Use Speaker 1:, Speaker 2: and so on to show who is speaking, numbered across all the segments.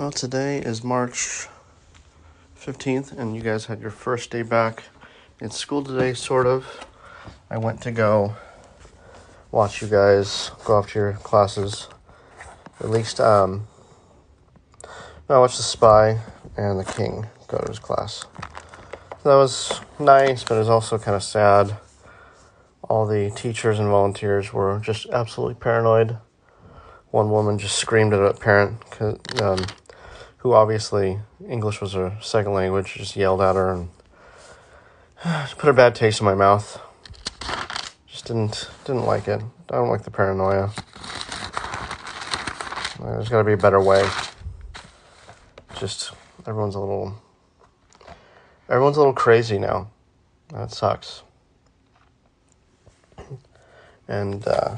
Speaker 1: Well, today is March 15th, and you guys had your first day back in school today, sort of. I went to go watch you guys go off to your classes. At least, um, I watched The Spy and The King go to his class. That was nice, but it was also kind of sad. All the teachers and volunteers were just absolutely paranoid. One woman just screamed at a parent um, who obviously English was her second language, just yelled at her and put a bad taste in my mouth. Just didn't didn't like it. I don't like the paranoia. There's got to be a better way. Just everyone's a little everyone's a little crazy now. That sucks. And uh,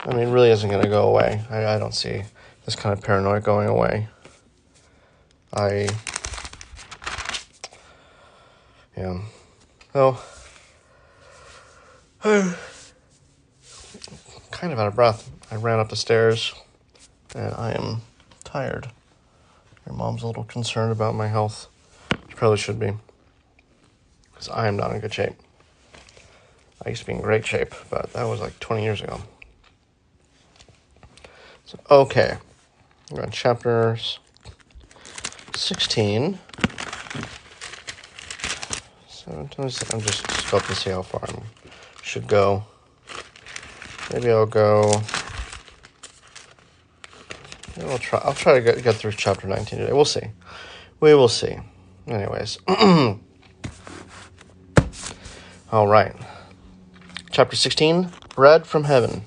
Speaker 1: I mean, really isn't going to go away. I, I don't see this kind of paranoia going away. I, yeah, well, I'm kind of out of breath. I ran up the stairs and I am tired. Your mom's a little concerned about my health. She probably should be. Because I am not in good shape. I used to be in great shape, but that was like 20 years ago. So, okay. We're on chapter 16. So I'm just scoping to see how far I should go. Maybe I'll go. Maybe I'll try. I'll try to get, get through chapter 19 today. We'll see. We will see. Anyways. All right. Chapter 16 Bread from Heaven.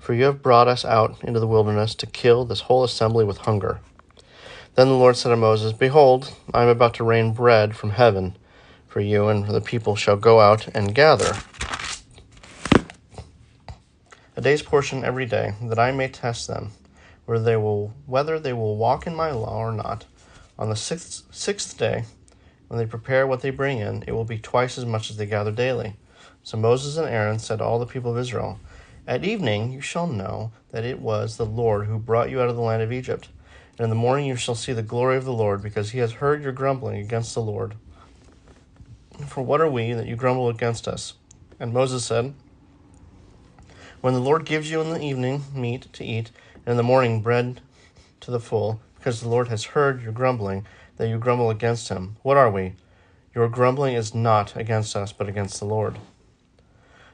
Speaker 1: for you have brought us out into the wilderness to kill this whole assembly with hunger. Then the Lord said to Moses, Behold, I am about to rain bread from heaven for you, and the people shall go out and gather a day's portion every day, that I may test them, whether they will whether they will walk in my law or not. On the sixth sixth day, when they prepare what they bring in, it will be twice as much as they gather daily. So Moses and Aaron said to all the people of Israel, at evening you shall know that it was the Lord who brought you out of the land of Egypt. And in the morning you shall see the glory of the Lord, because he has heard your grumbling against the Lord. For what are we that you grumble against us? And Moses said, When the Lord gives you in the evening meat to eat, and in the morning bread to the full, because the Lord has heard your grumbling, that you grumble against him, what are we? Your grumbling is not against us, but against the Lord.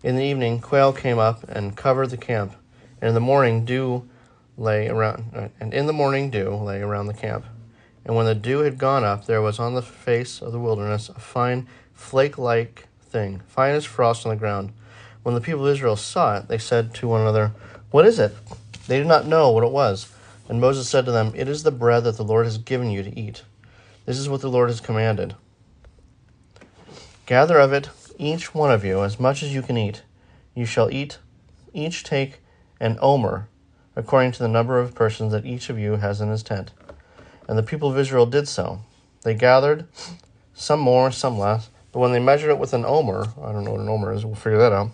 Speaker 1: In the evening, quail came up and covered the camp, and in the morning dew lay around, uh, and in the morning dew lay around the camp. And when the dew had gone up, there was on the face of the wilderness a fine flake-like thing, fine as frost on the ground. When the people of Israel saw it, they said to one another, "What is it?" They did not know what it was. And Moses said to them, "It is the bread that the Lord has given you to eat. This is what the Lord has commanded. Gather of it each one of you as much as you can eat. You shall eat, each take an omer, according to the number of persons that each of you has in his tent. And the people of Israel did so. They gathered, some more, some less, but when they measured it with an omer, I don't know what an omer is, we'll figure that out.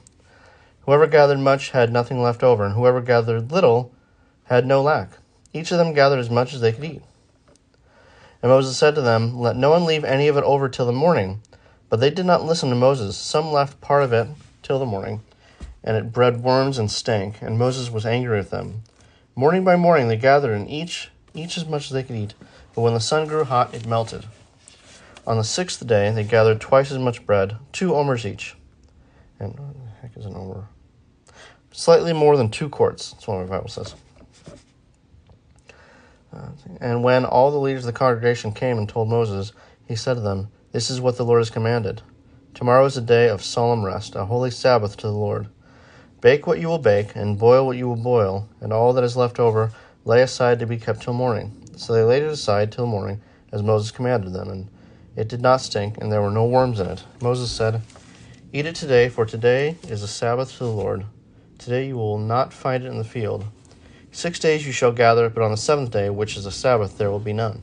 Speaker 1: Whoever gathered much had nothing left over, and whoever gathered little had no lack. Each of them gathered as much as they could eat. And Moses said to them, Let no one leave any of it over till the morning but they did not listen to Moses. Some left part of it till the morning, and it bred worms and stank, and Moses was angry with them. Morning by morning they gathered, and each each as much as they could eat. But when the sun grew hot, it melted. On the sixth day, they gathered twice as much bread, two omers each. And what the heck is an omer? Slightly more than two quarts. That's what my Bible says. Uh, and when all the leaders of the congregation came and told Moses, he said to them, This is what the Lord has commanded. Tomorrow is a day of solemn rest, a holy Sabbath to the Lord. Bake what you will bake, and boil what you will boil, and all that is left over lay aside to be kept till morning. So they laid it aside till morning, as Moses commanded them, and it did not stink, and there were no worms in it. Moses said, Eat it today, for today is a Sabbath to the Lord. Today you will not find it in the field. Six days you shall gather, it, but on the seventh day, which is a Sabbath, there will be none.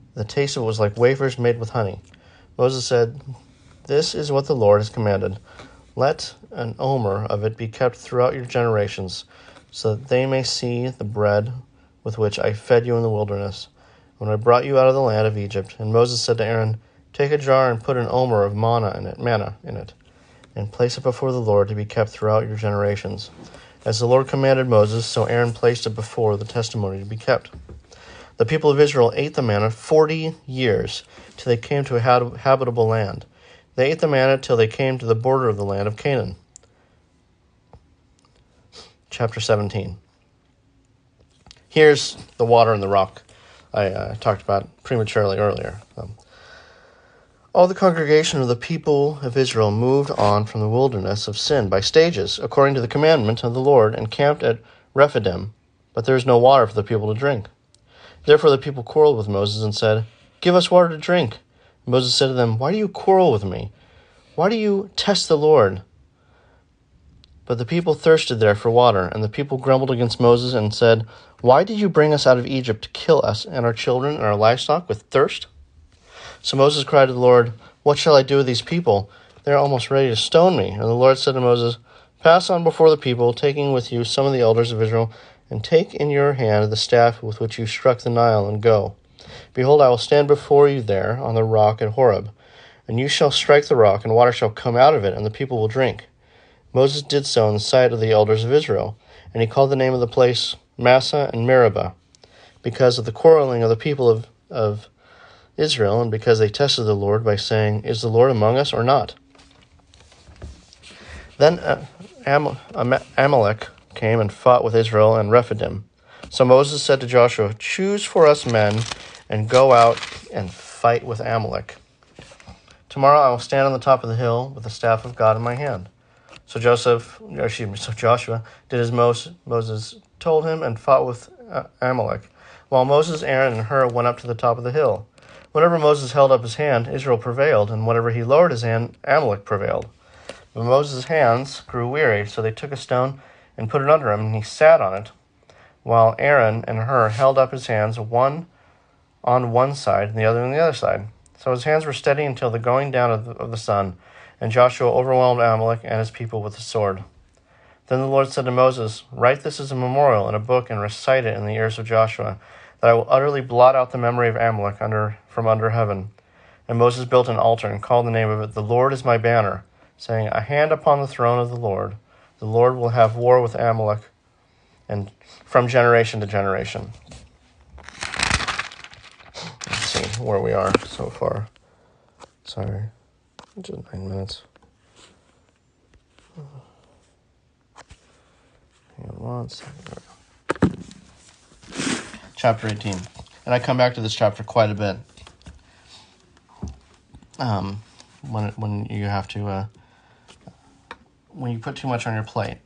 Speaker 1: the taste of it was like wafers made with honey. Moses said, This is what the Lord has commanded. Let an omer of it be kept throughout your generations, so that they may see the bread with which I fed you in the wilderness, when I brought you out of the land of Egypt. And Moses said to Aaron, Take a jar and put an omer of manna in it, manna in it, and place it before the Lord to be kept throughout your generations. As the Lord commanded Moses, so Aaron placed it before the testimony to be kept. The people of Israel ate the manna forty years, till they came to a habitable land. They ate the manna till they came to the border of the land of Canaan. Chapter 17. Here's the water and the rock I uh, talked about prematurely earlier. Um, all the congregation of the people of Israel moved on from the wilderness of sin by stages, according to the commandment of the Lord, and camped at Rephidim, but there is no water for the people to drink. Therefore the people quarreled with Moses and said, Give us water to drink. Moses said to them, Why do you quarrel with me? Why do you test the Lord? But the people thirsted there for water, and the people grumbled against Moses and said, Why did you bring us out of Egypt to kill us and our children and our livestock with thirst? So Moses cried to the Lord, What shall I do with these people? They are almost ready to stone me. And the Lord said to Moses, Pass on before the people, taking with you some of the elders of Israel, and take in your hand the staff with which you struck the Nile, and go. Behold, I will stand before you there on the rock at Horeb. And you shall strike the rock, and water shall come out of it, and the people will drink. Moses did so in the sight of the elders of Israel, and he called the name of the place Massah and Meribah, because of the quarreling of the people of, of Israel, and because they tested the Lord by saying, Is the Lord among us or not? Then uh, Am- Amalek came and fought with Israel and Rephidim. So Moses said to Joshua, Choose for us men and go out and fight with Amalek. Tomorrow I will stand on the top of the hill with the staff of God in my hand. So Joseph, excuse me, so Joshua did as Moses told him and fought with uh, Amalek, while Moses, Aaron, and Hur went up to the top of the hill. Whenever Moses held up his hand, Israel prevailed, and whenever he lowered his hand, Amalek prevailed. But Moses' hands grew weary, so they took a stone and put it under him, and he sat on it, while Aaron and Hur held up his hands, one on one side and the other on the other side. So his hands were steady until the going down of the, of the sun, and Joshua overwhelmed Amalek and his people with the sword. Then the Lord said to Moses, Write this as a memorial in a book and recite it in the ears of Joshua that I will utterly blot out the memory of Amalek under, from under heaven. And Moses built an altar and called the name of it, The Lord is my banner, saying, A hand upon the throne of the Lord. The Lord will have war with Amalek and from generation to generation. Let's see where we are so far. Sorry, just nine minutes. Hang on one second chapter 18. And I come back to this chapter quite a bit. Um, when, when you have to, uh, when you put too much on your plate.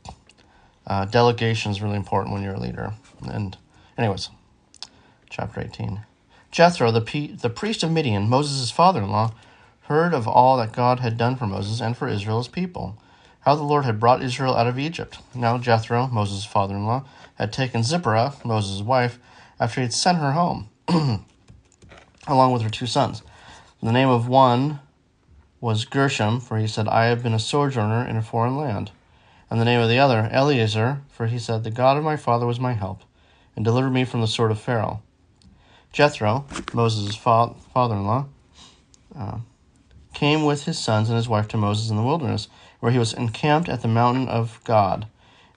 Speaker 1: Uh, delegation is really important when you're a leader. And, anyways, chapter 18. Jethro, the, P- the priest of Midian, Moses' father in law, heard of all that God had done for Moses and for Israel's people, how the Lord had brought Israel out of Egypt. Now Jethro, Moses' father in law, had taken Zipporah, Moses' wife, after he had sent her home, along with her two sons. The name of one was Gershom, for he said, I have been a sojourner in a foreign land. And the name of the other, Eliezer, for he said, The God of my father was my help, and delivered me from the sword of Pharaoh. Jethro, Moses' fa- father in law, uh, came with his sons and his wife to Moses in the wilderness, where he was encamped at the mountain of God.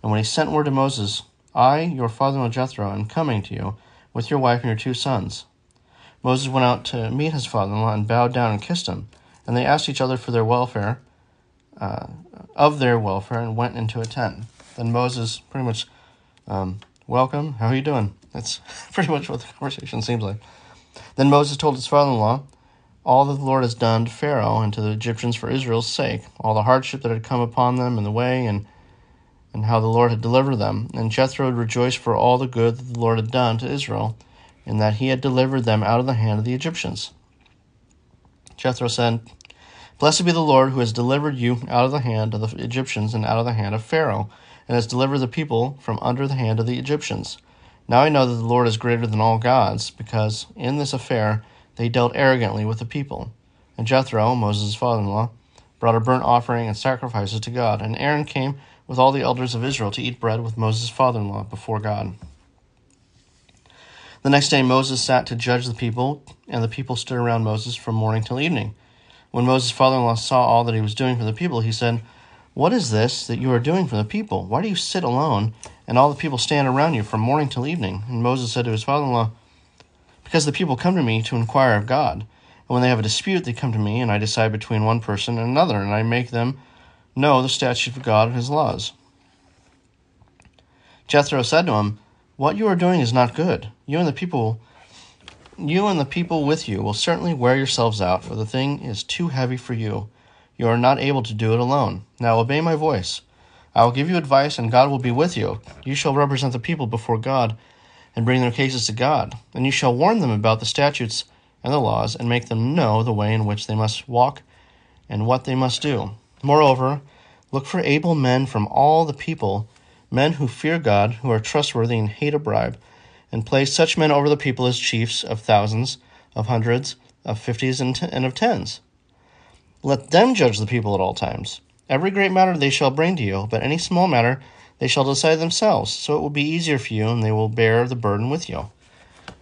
Speaker 1: And when he sent word to Moses, I, your father in law Jethro, am coming to you with your wife and your two sons. Moses went out to meet his father in law and bowed down and kissed him. And they asked each other for their welfare, uh, of their welfare, and went into a tent. Then Moses pretty much, um, welcome, how are you doing? That's pretty much what the conversation seems like. Then Moses told his father in law all that the Lord has done to Pharaoh and to the Egyptians for Israel's sake, all the hardship that had come upon them in the way, and and how the Lord had delivered them. And Jethro rejoiced for all the good that the Lord had done to Israel, and that he had delivered them out of the hand of the Egyptians. Jethro said, Blessed be the Lord who has delivered you out of the hand of the Egyptians and out of the hand of Pharaoh, and has delivered the people from under the hand of the Egyptians. Now I know that the Lord is greater than all gods, because in this affair they dealt arrogantly with the people. And Jethro, Moses' father in law, brought a burnt offering and sacrifices to God. And Aaron came with all the elders of Israel to eat bread with Moses' father in law before God. The next day Moses sat to judge the people, and the people stood around Moses from morning till evening. When Moses' father in law saw all that he was doing for the people, he said, What is this that you are doing for the people? Why do you sit alone, and all the people stand around you from morning till evening? And Moses said to his father in law, Because the people come to me to inquire of God. And when they have a dispute, they come to me, and I decide between one person and another, and I make them know the statutes of God and his laws. Jethro said to him, What you are doing is not good. You and the people you and the people with you will certainly wear yourselves out, for the thing is too heavy for you. You are not able to do it alone. Now obey my voice. I will give you advice, and God will be with you. You shall represent the people before God, and bring their cases to God. And you shall warn them about the statutes and the laws, and make them know the way in which they must walk and what they must do. Moreover, look for able men from all the people, men who fear God, who are trustworthy and hate a bribe, and place such men over the people as chiefs of thousands, of hundreds, of fifties, and, t- and of tens. Let them judge the people at all times. Every great matter they shall bring to you, but any small matter they shall decide themselves, so it will be easier for you, and they will bear the burden with you.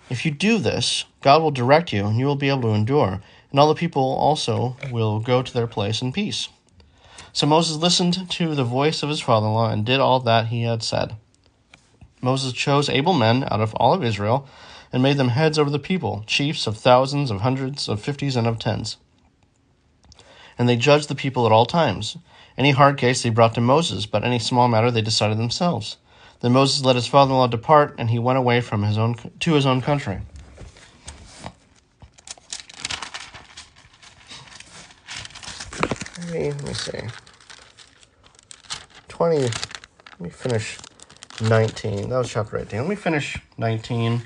Speaker 1: If you do this, God will direct you, and you will be able to endure, and all the people also will go to their place in peace. So Moses listened to the voice of his father in law and did all that he had said. Moses chose able men out of all of Israel and made them heads over the people, chiefs of thousands, of hundreds, of fifties, and of tens. And they judged the people at all times. Any hard case they brought to Moses, but any small matter they decided themselves. Then Moses let his father-in-law depart, and he went away from his own to his own country. Okay, let me see. Twenty. Let me finish 19. That was chapter 18. Let me finish 19.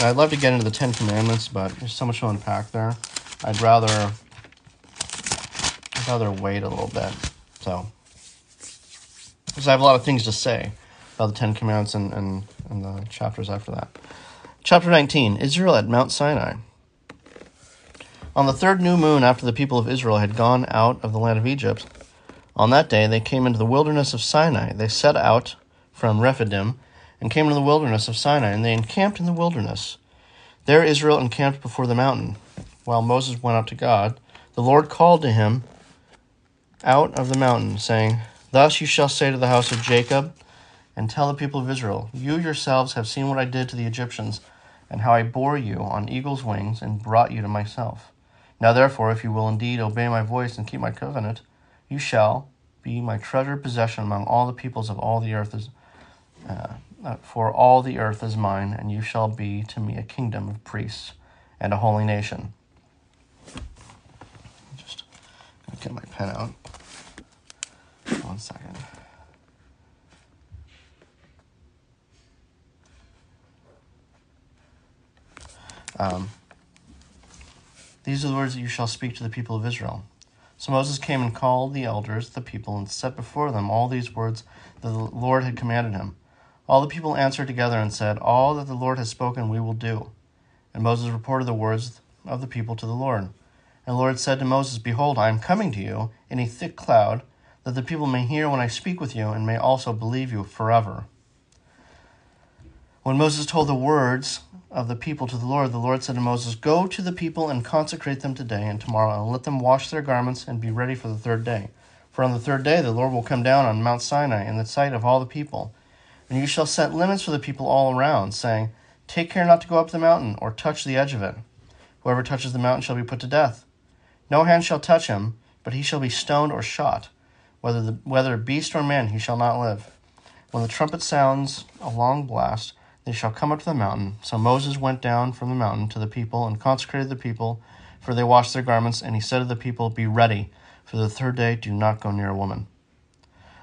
Speaker 1: I'd love to get into the Ten Commandments, but there's so much to unpack there. I'd rather I'd rather wait a little bit. So, because I have a lot of things to say about the Ten Commandments and, and, and the chapters after that. Chapter 19 Israel at Mount Sinai. On the third new moon after the people of Israel had gone out of the land of Egypt, on that day they came into the wilderness of Sinai. They set out from Rephidim and came into the wilderness of Sinai, and they encamped in the wilderness. There Israel encamped before the mountain. While Moses went up to God, the Lord called to him out of the mountain, saying, Thus you shall say to the house of Jacob, and tell the people of Israel, You yourselves have seen what I did to the Egyptians, and how I bore you on eagle's wings and brought you to myself. Now therefore, if you will indeed obey my voice and keep my covenant, you shall be my treasured possession among all the peoples of all the earth. Uh, for all the earth is mine, and you shall be to me a kingdom of priests and a holy nation. Just get my pen out. One second. Um, these are the words that you shall speak to the people of Israel. So Moses came and called the elders, the people, and set before them all these words that the Lord had commanded him. All the people answered together and said, All that the Lord has spoken we will do. And Moses reported the words of the people to the Lord. And the Lord said to Moses, Behold, I am coming to you in a thick cloud, that the people may hear when I speak with you, and may also believe you forever. When Moses told the words of the people to the Lord, the Lord said to Moses, Go to the people and consecrate them today and tomorrow, and let them wash their garments and be ready for the third day. For on the third day the Lord will come down on Mount Sinai in the sight of all the people. And you shall set limits for the people all around, saying, Take care not to go up the mountain, or touch the edge of it. Whoever touches the mountain shall be put to death. No hand shall touch him, but he shall be stoned or shot. Whether, the, whether beast or man, he shall not live. When the trumpet sounds a long blast, they shall come up to the mountain. So Moses went down from the mountain to the people and consecrated the people, for they washed their garments. And he said to the people, Be ready, for the third day do not go near a woman.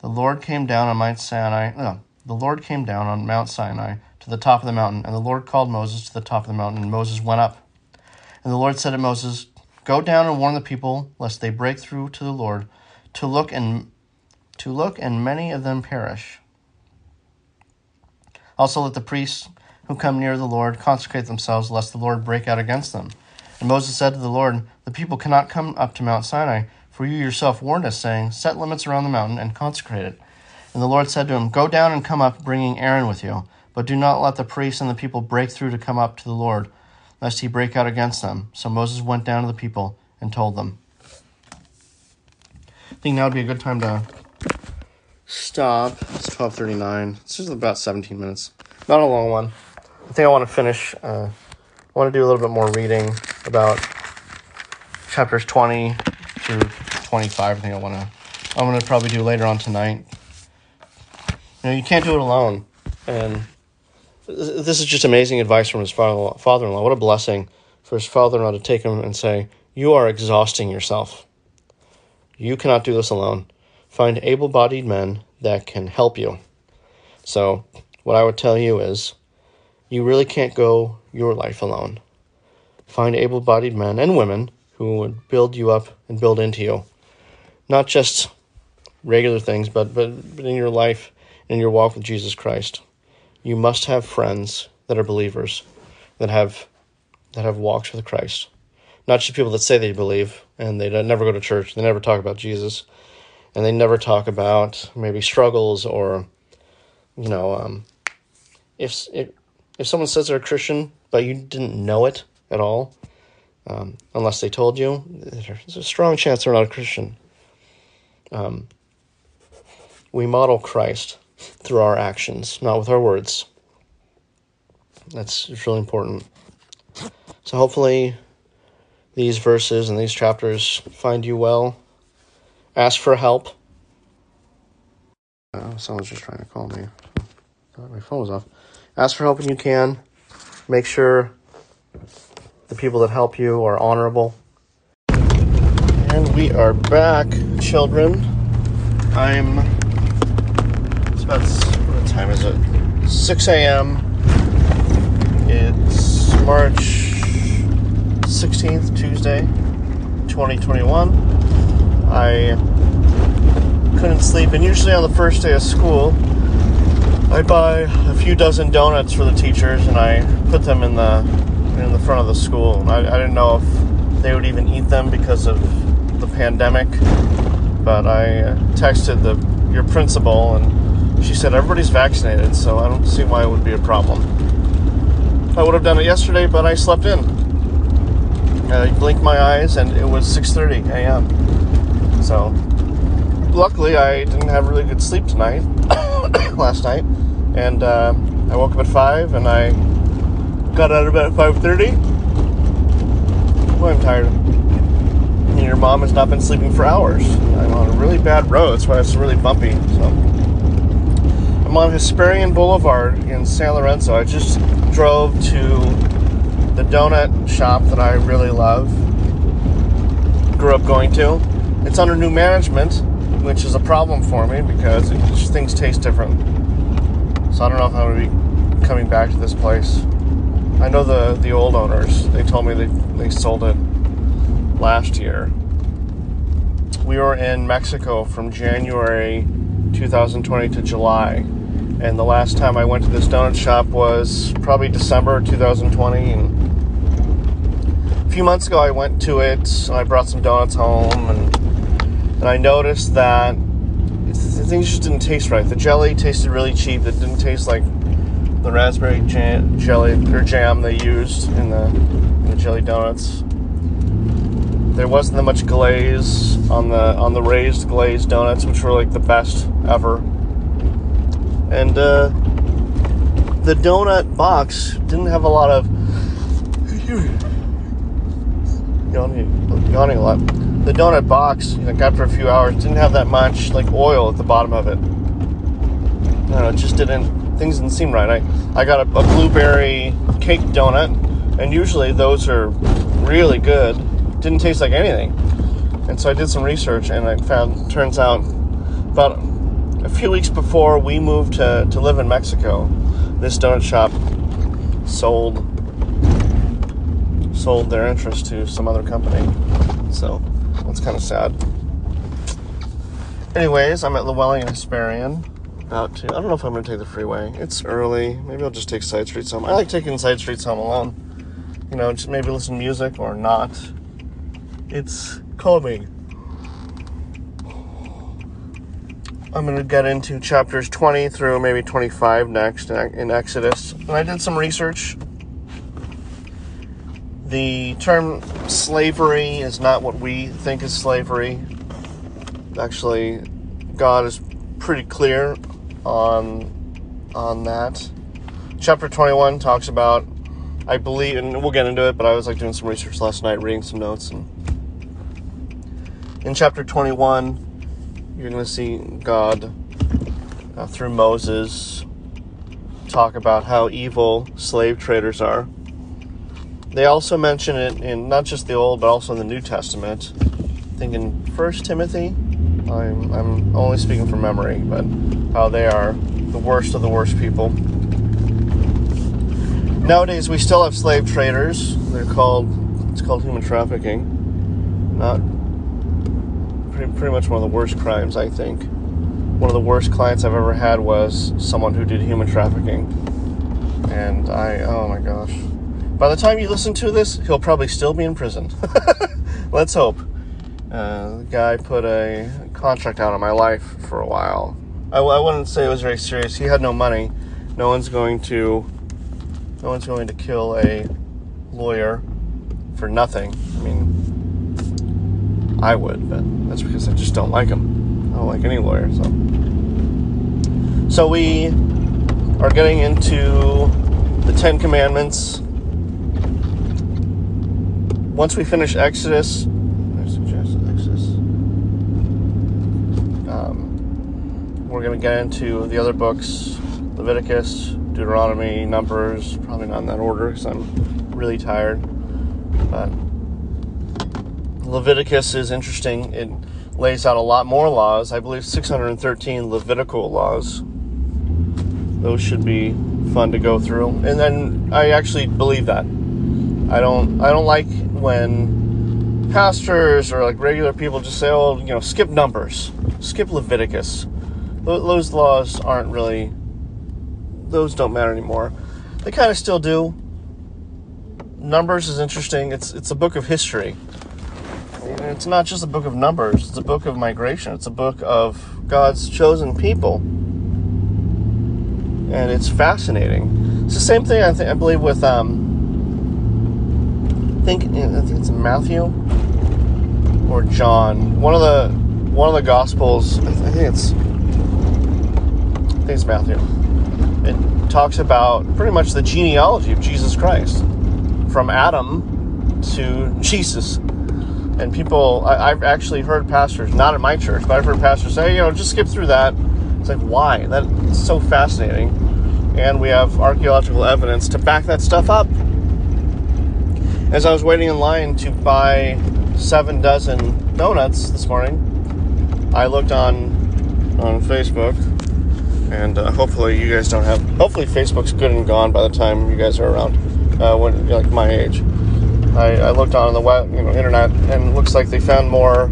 Speaker 1: The Lord came down on Mount Sinai. No, the Lord came down on Mount Sinai to the top of the mountain, and the Lord called Moses to the top of the mountain, and Moses went up. And the Lord said to Moses, Go down and warn the people, lest they break through to the Lord, to look and to look, and many of them perish. Also let the priests who come near the Lord consecrate themselves, lest the Lord break out against them. And Moses said to the Lord, The people cannot come up to Mount Sinai, for you yourself warned us, saying, Set limits around the mountain and consecrate it. And the Lord said to him, Go down and come up, bringing Aaron with you. But do not let the priests and the people break through to come up to the Lord, lest he break out against them. So Moses went down to the people and told them. I think now would be a good time to stop. It's 12:39. It's just about 17 minutes. Not a long one. I think I want to finish. Uh, I want to do a little bit more reading about chapters 20 through 25. I think I want to. I'm going to probably do later on tonight. You know, you can't do it alone, and this is just amazing advice from his father-in-law. What a blessing for his father-in-law to take him and say, "You are exhausting yourself. You cannot do this alone. Find able-bodied men that can help you." So, what I would tell you is you really can't go your life alone. Find able bodied men and women who would build you up and build into you. Not just regular things, but, but, but in your life, in your walk with Jesus Christ. You must have friends that are believers, that have that have walks with Christ. Not just people that say they believe and they never go to church, they never talk about Jesus, and they never talk about maybe struggles or, you know, um, if, if if someone says they're a Christian, but you didn't know it at all, um, unless they told you, there's a strong chance they're not a Christian. Um, we model Christ through our actions, not with our words. That's really important. So hopefully, these verses and these chapters find you well. Ask for help. Uh, someone's just trying to call me. My phone was off ask for help when you can. Make sure the people that help you are honorable. And we are back, children. I'm. It's about. What time is it? 6 a.m. It's March 16th, Tuesday, 2021. I couldn't sleep, and usually on the first day of school, I buy a few dozen donuts for the teachers, and I put them in the in the front of the school. I, I didn't know if they would even eat them because of the pandemic, but I uh, texted the your principal, and she said everybody's vaccinated, so I don't see why it would be a problem. I would have done it yesterday, but I slept in. I blinked my eyes, and it was 6:30 a.m. So luckily, I didn't have really good sleep tonight, last night, and uh, I woke up at five, and I got out of bed at five thirty. Well, I'm tired. And your mom has not been sleeping for hours. I'm on a really bad road. That's why it's really bumpy. So I'm on Hesperian Boulevard in San Lorenzo. I just drove to the donut shop that I really love grew up going to. It's under new management, which is a problem for me because it, things taste different. So I don't know if I'm to be coming back to this place. I know the the old owners. They told me they they sold it last year. We were in Mexico from January 2020 to July, and the last time I went to this donut shop was probably December 2020. And a few months ago, I went to it and I brought some donuts home, and and I noticed that things just didn't taste right. The jelly tasted really cheap. It didn't taste like the raspberry jam, jelly or jam they used in the, in the jelly donuts. There wasn't that much glaze on the on the raised glazed donuts, which were like the best ever. And uh, the donut box didn't have a lot of yawning, yawning a lot. The donut box, got for a few hours, didn't have that much like oil at the bottom of it. I don't know, it just didn't things didn't seem right. I, I got a, a blueberry cake donut, and usually those are really good. Didn't taste like anything. And so I did some research, and I found, turns out, about a few weeks before we moved to, to live in Mexico, this donut shop sold sold their interest to some other company. So that's kind of sad. Anyways, I'm at Lewelling Hesperian about to. I don't know if I'm going to take the freeway. It's early. Maybe I'll just take side streets home. I like taking side streets home alone. You know, just maybe listen to music or not. It's calming. I'm going to get into chapters 20 through maybe 25 next in Exodus. And I did some research. The term slavery is not what we think is slavery. Actually, God is pretty clear on on that. Chapter 21 talks about I believe and we'll get into it, but I was like doing some research last night, reading some notes and in chapter 21 you're going to see God uh, through Moses talk about how evil slave traders are. They also mention it in not just the Old but also in the New Testament. I think in First Timothy I'm, I'm only speaking from memory, but how they are the worst of the worst people. Nowadays, we still have slave traders. They're called, it's called human trafficking. Not pretty, pretty much one of the worst crimes, I think. One of the worst clients I've ever had was someone who did human trafficking. And I, oh my gosh. By the time you listen to this, he'll probably still be in prison. Let's hope. Uh, the guy put a contract out on my life for a while. I, I wouldn't say it was very serious. He had no money. No one's going to. No one's going to kill a lawyer for nothing. I mean, I would, but that's because I just don't like them. I don't like any lawyer. So, so we are getting into the Ten Commandments. Once we finish Exodus, I suggest Exodus. Um, we're going to get into the other books Leviticus, Deuteronomy, Numbers, probably not in that order because I'm really tired. But Leviticus is interesting. It lays out a lot more laws. I believe 613 Levitical laws. Those should be fun to go through. And then I actually believe that. I don't I don't like when pastors or like regular people just say, "Oh, you know, skip numbers, skip Leviticus." those laws aren't really those don't matter anymore. They kind of still do. Numbers is interesting. It's it's a book of history. It's not just a book of numbers. It's a book of migration. It's a book of God's chosen people, and it's fascinating. It's the same thing I I believe with um. I think I think it's Matthew or John. One of the one of the Gospels. I think it's I think it's Matthew. It talks about pretty much the genealogy of Jesus Christ from Adam to Jesus. And people, I, have actually heard pastors, not at my church, but I've heard pastors say, you know, just skip through that. It's like, why? That's so fascinating. And we have archaeological evidence to back that stuff up. As I was waiting in line to buy seven dozen donuts this morning. I looked on on Facebook, and uh, hopefully you guys don't have. Hopefully Facebook's good and gone by the time you guys are around. Uh, when like my age, I, I looked on the web, you know, internet, and it looks like they found more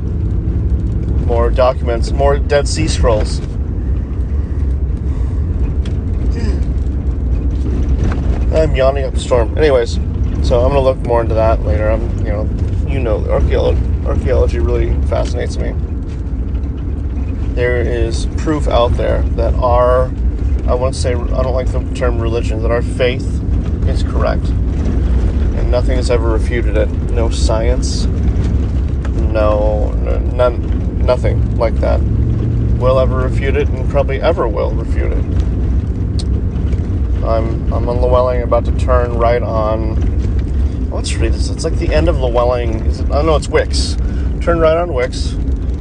Speaker 1: more documents, more Dead Sea Scrolls. I'm yawning up a storm. Anyways, so I'm gonna look more into that later. I'm, you know, you know, archaeology, archaeology really fascinates me. There is proof out there that our, I want to say, I don't like the term religion, that our faith is correct, nothing has ever refuted it. No science, no, none, nothing like that will ever refute it, and probably ever will refute it. I'm I'm on Lewelling, about to turn right on. Let's read this. It's like the end of Lewelling. Is it? Oh, Don't know. It's Wicks. Turn right on Wicks,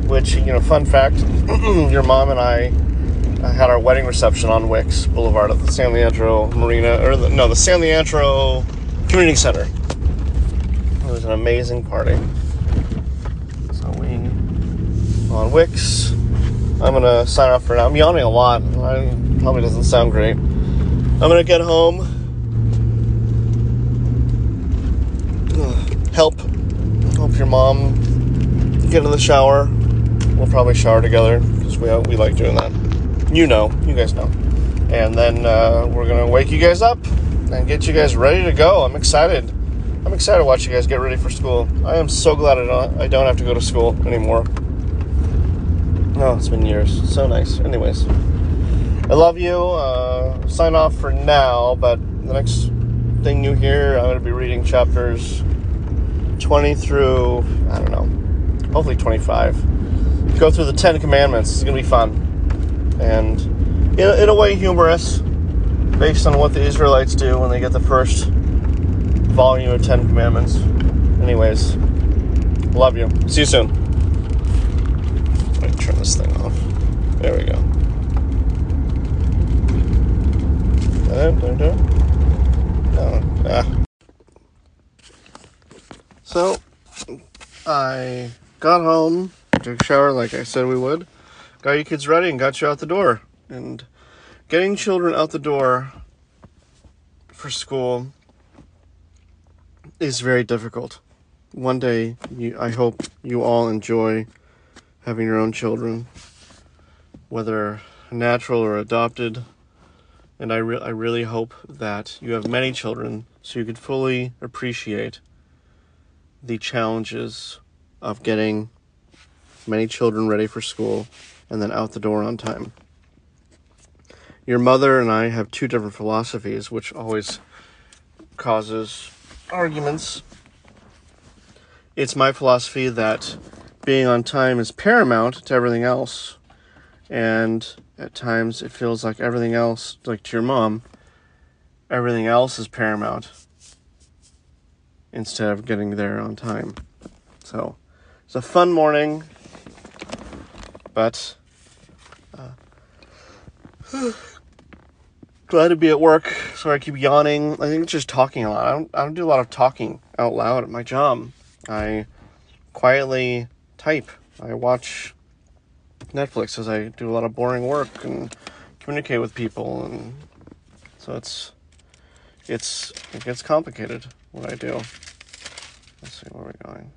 Speaker 1: which you know. Fun fact: your mom and I uh, had our wedding reception on Wicks Boulevard at the San Leandro Marina, or the, no, the San Leandro Community Center. It was an amazing party. So we on Wicks. I'm gonna sign off for now. I'm yawning a lot. I, probably doesn't sound great. I'm gonna get home, help help your mom get in the shower. We'll probably shower together because we we like doing that. You know, you guys know. And then uh, we're gonna wake you guys up and get you guys ready to go. I'm excited. I'm excited to watch you guys get ready for school. I am so glad I don't I don't have to go to school anymore. No, it's been years. So nice. Anyways. I love you. Uh, sign off for now, but the next thing you hear, I'm going to be reading chapters 20 through, I don't know, hopefully 25. Go through the Ten Commandments. It's going to be fun. And in, in a way, humorous, based on what the Israelites do when they get the first volume of Ten Commandments. Anyways, love you. See you soon. Let me turn this thing off. There we go. No. Ah. So, I got home, took a shower like I said we would, got you kids ready, and got you out the door. And getting children out the door for school is very difficult. One day, you, I hope you all enjoy having your own children, whether natural or adopted and I, re- I really hope that you have many children so you could fully appreciate the challenges of getting many children ready for school and then out the door on time. Your mother and I have two different philosophies, which always causes arguments. It's my philosophy that being on time is paramount to everything else, and at times it feels like everything else, like to your mom, everything else is paramount instead of getting there on time. So it's a fun morning, but uh, glad to be at work. Sorry, I keep yawning. I think it's just talking a lot. I don't, I don't do a lot of talking out loud at my job. I quietly type. I watch Netflix as I do a lot of boring work and communicate with people, and so it's it's it gets complicated what I do. Let's see where we're going.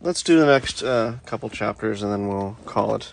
Speaker 1: Let's do the next uh, couple chapters, and then we'll call it.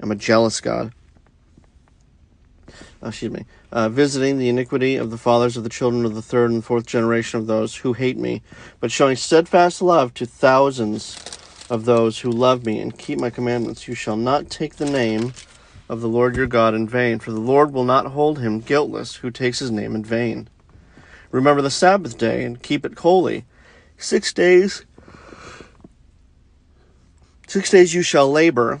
Speaker 1: am a jealous God. Oh, excuse me uh, visiting the iniquity of the fathers of the children of the third and fourth generation of those who hate me, but showing steadfast love to thousands of those who love me and keep my commandments. You shall not take the name of the Lord your God in vain, for the Lord will not hold him guiltless who takes his name in vain. Remember the Sabbath day and keep it holy. Six days six days you shall labor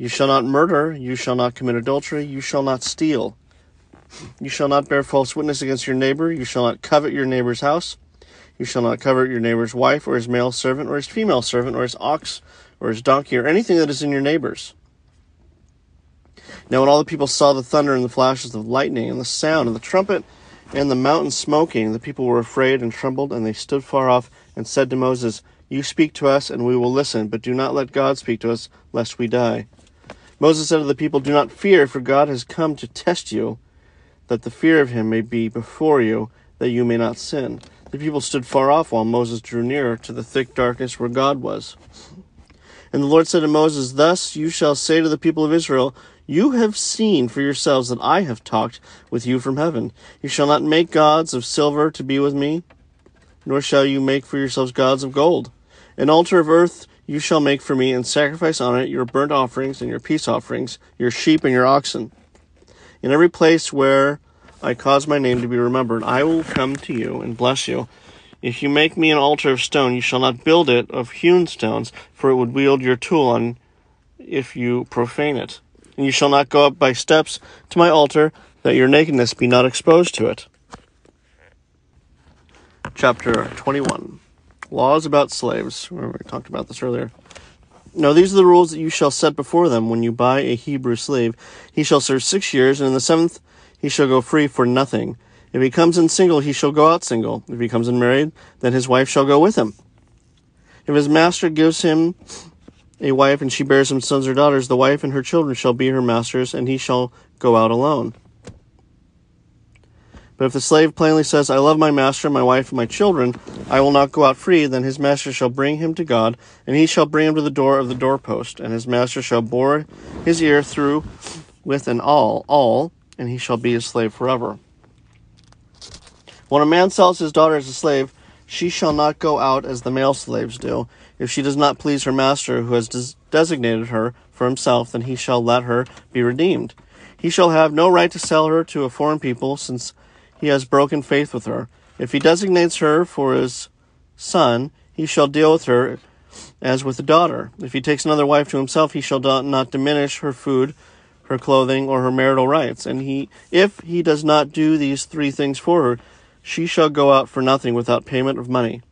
Speaker 1: You shall not murder, you shall not commit adultery, you shall not steal. You shall not bear false witness against your neighbor, you shall not covet your neighbor's house. You shall not covet your neighbor's wife, or his male servant, or his female servant, or his ox, or his donkey, or anything that is in your neighbor's. Now when all the people saw the thunder and the flashes of lightning, and the sound, of the trumpet, and the mountain smoking, the people were afraid and trembled, and they stood far off, and said to Moses, You speak to us, and we will listen, but do not let God speak to us, lest we die. Moses said to the people, Do not fear, for God has come to test you, that the fear of him may be before you, that you may not sin. The people stood far off while Moses drew near to the thick darkness where God was. And the Lord said to Moses, Thus you shall say to the people of Israel, You have seen for yourselves that I have talked with you from heaven. You shall not make gods of silver to be with me, nor shall you make for yourselves gods of gold. An altar of earth you shall make for me, and sacrifice on it your burnt offerings and your peace offerings, your sheep and your oxen. In every place where I cause my name to be remembered, I will come to you and bless you. If you make me an altar of stone, you shall not build it of hewn stones, for it would wield your tool on if you profane it. And you shall not go up by steps to my altar, that your nakedness be not exposed to it. Chapter 21 Laws about slaves. Remember, we talked about this earlier. Now, these are the rules that you shall set before them when you buy a Hebrew slave. He shall serve six years, and in the seventh he shall go free for nothing. If he comes in single, he shall go out single. If he comes in married, then his wife shall go with him. If his master gives him a wife and she bears him sons or daughters, the wife and her children shall be her master's, and he shall go out alone. But if the slave plainly says, I love my master, my wife, and my children, I will not go out free, then his master shall bring him to God, and he shall bring him to the door of the doorpost, and his master shall bore his ear through with an awl, awl, and he shall be his slave forever. When a man sells his daughter as a slave, she shall not go out as the male slaves do. If she does not please her master, who has des- designated her for himself, then he shall let her be redeemed. He shall have no right to sell her to a foreign people, since he has broken faith with her. If he designates her for his son, he shall deal with her as with a daughter. If he takes another wife to himself, he shall not diminish her food, her clothing, or her marital rights. And he, if he does not do these three things for her, she shall go out for nothing without payment of money.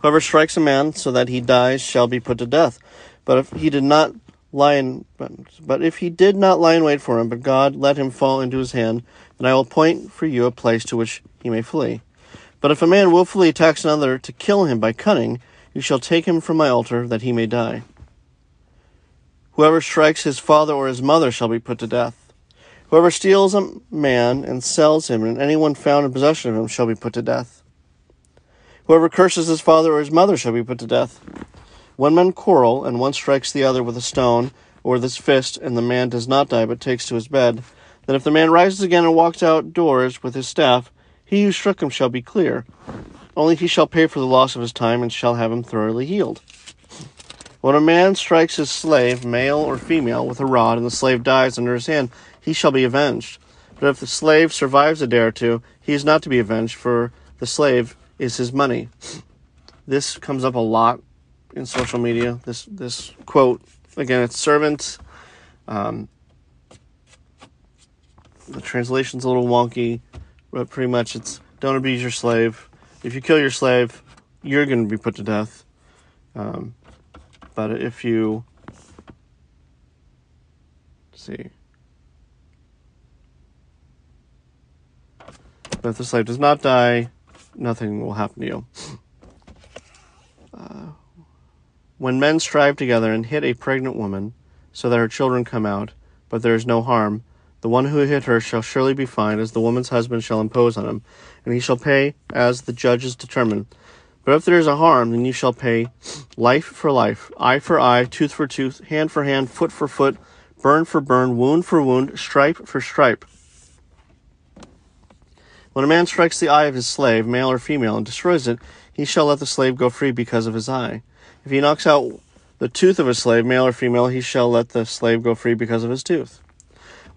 Speaker 1: Whoever strikes a man so that he dies shall be put to death. But if he did not lie in, but, but if he did not lie in wait for him, but God let him fall into his hand, then I will appoint for you a place to which he may flee. But if a man wilfully attacks another to kill him by cunning, you shall take him from my altar, that he may die. Whoever strikes his father or his mother shall be put to death. Whoever steals a man and sells him, and anyone found in possession of him shall be put to death. Whoever curses his father or his mother shall be put to death. When men quarrel, and one strikes the other with a stone or with his fist, and the man does not die but takes to his bed, then if the man rises again and walks outdoors with his staff, he who struck him shall be clear. Only he shall pay for the loss of his time and shall have him thoroughly healed. When a man strikes his slave, male or female, with a rod, and the slave dies under his hand, he shall be avenged. But if the slave survives a day or two, he is not to be avenged, for the slave is his money. This comes up a lot in social media. This this quote again, it's servant. Um, the translation's a little wonky, but pretty much it's don't abuse your slave. If you kill your slave, you're going to be put to death. Um, but if you see, but if the slave does not die, nothing will happen to you. Uh, when men strive together and hit a pregnant woman so that her children come out, but there is no harm, The one who hit her shall surely be fined, as the woman's husband shall impose on him, and he shall pay as the judges determine. But if there is a harm, then you shall pay life for life, eye for eye, tooth for tooth, hand for hand, foot for foot, burn for burn, wound for wound, stripe for stripe. When a man strikes the eye of his slave, male or female, and destroys it, he shall let the slave go free because of his eye. If he knocks out the tooth of a slave, male or female, he shall let the slave go free because of his tooth.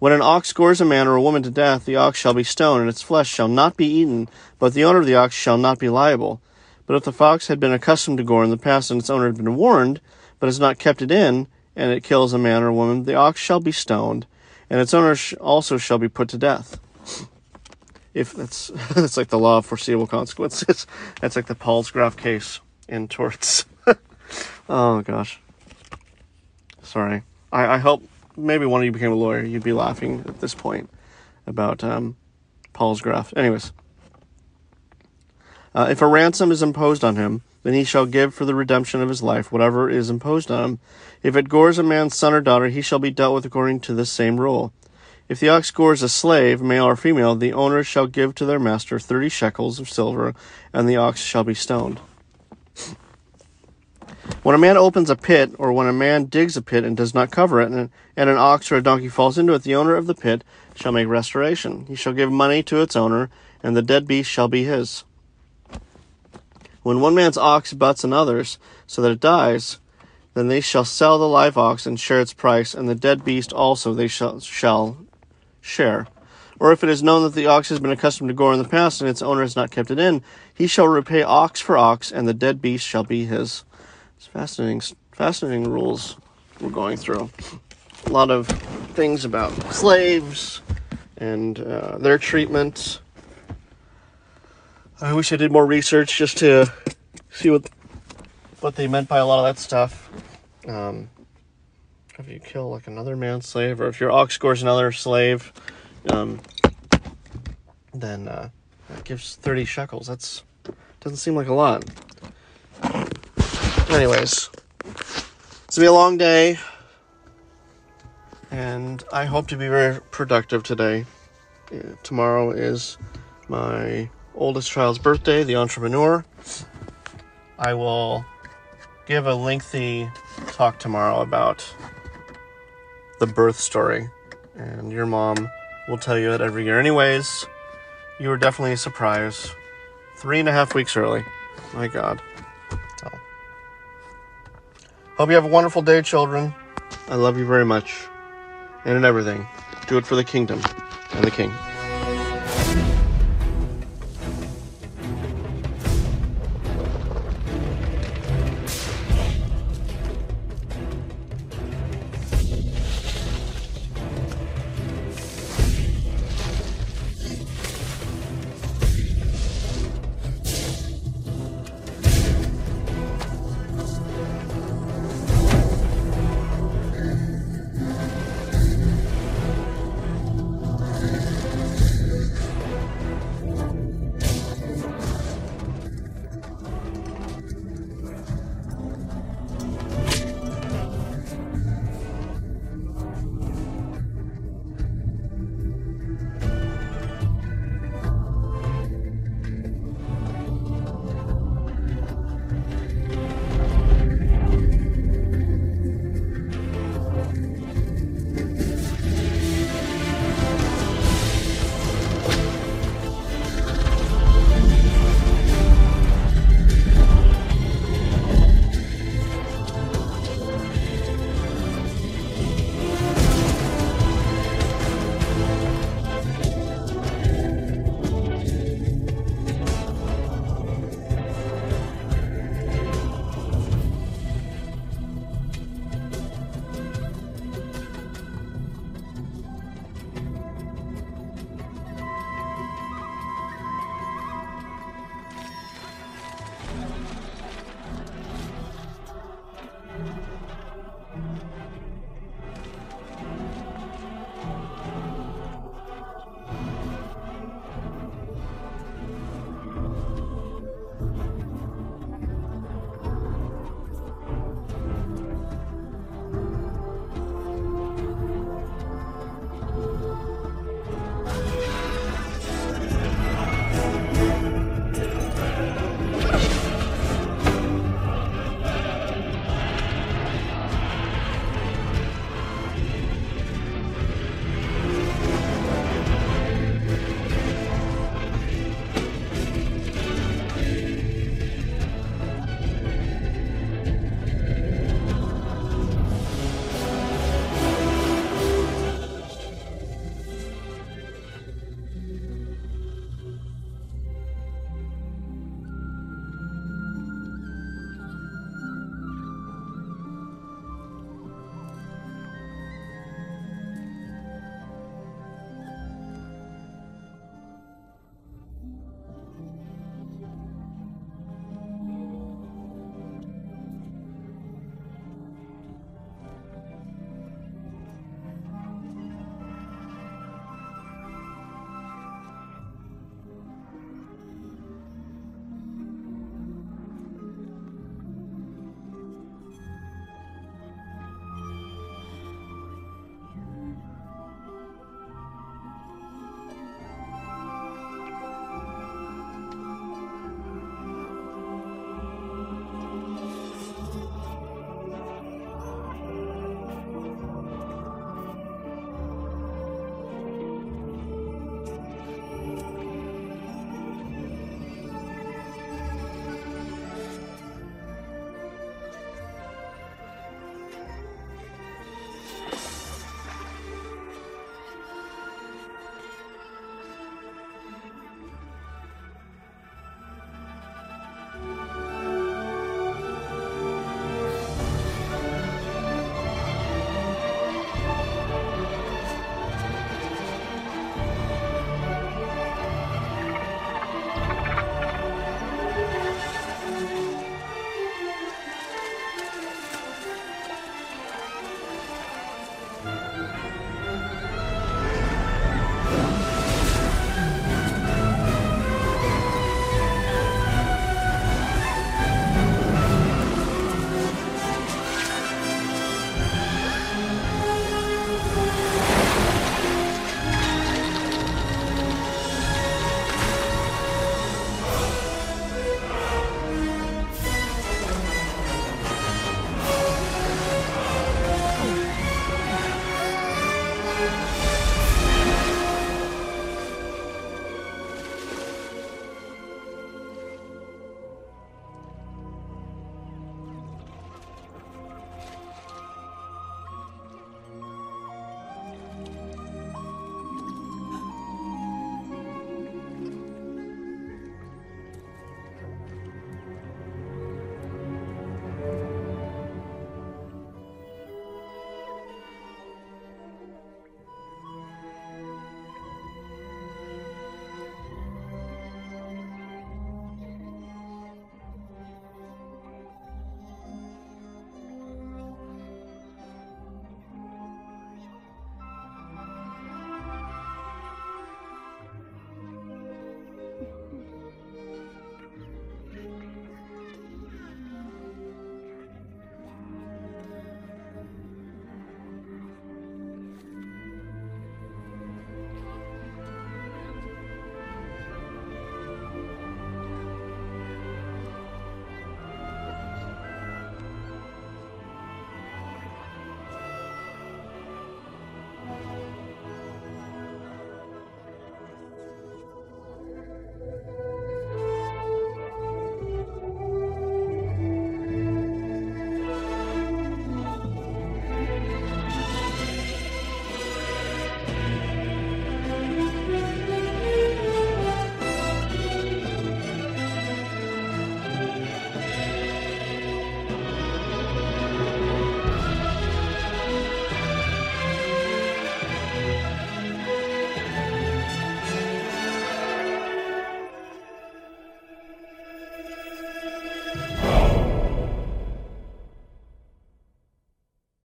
Speaker 1: When an ox gores a man or a woman to death, the ox shall be stoned, and its flesh shall not be eaten, but the owner of the ox shall not be liable. But if the fox had been accustomed to gore in the past, and its owner had been warned, but has not kept it in, and it kills a man or a woman, the ox shall be stoned, and its owner also shall be put to death. If that's that's like the law of foreseeable consequences. That's like the Palsgraf case in torts. oh gosh. Sorry. I, I hope maybe one of you became a lawyer, you'd be laughing at this point about um, Palsgraf. Anyways, uh, if a ransom is imposed on him, then he shall give for the redemption of his life whatever is imposed on him. If it gores a man's son or daughter, he shall be dealt with according to this same rule. If the ox gores a slave, male or female, the owner shall give to their master thirty shekels of silver, and the ox shall be stoned. When a man opens a pit, or when a man digs a pit and does not cover it, and, and an ox or a donkey falls into it, the owner of the pit shall make restoration. He shall give money to its owner, and the dead beast shall be his. When one man's ox butts another's, so that it dies, then they shall sell the live ox and share its price, and the dead beast also they shall, shall share. Or if it is known that the ox has been accustomed to gore in the past, and its owner has not kept it in, he shall repay ox for ox, and the dead beast shall be his. It's fascinating, fascinating rules we're going through. A lot of things about slaves and uh, their treatment. I wish I did more research just to see what what they meant by a lot of that stuff. Um, if you kill like another man's slave, or if your ox scores another slave, um, then uh, that gives thirty shekels. That's doesn't seem like a lot. Anyways, it's gonna be a long day, and I hope to be very productive today. Uh, tomorrow is my oldest child's birthday, the entrepreneur. I will give a lengthy talk tomorrow about the birth story, and your mom will tell you it every year. Anyways, you were definitely a surprise. Three and a half weeks early. My God. Hope you have a wonderful day, children. I love you very much. And in everything, do it for the kingdom and the king.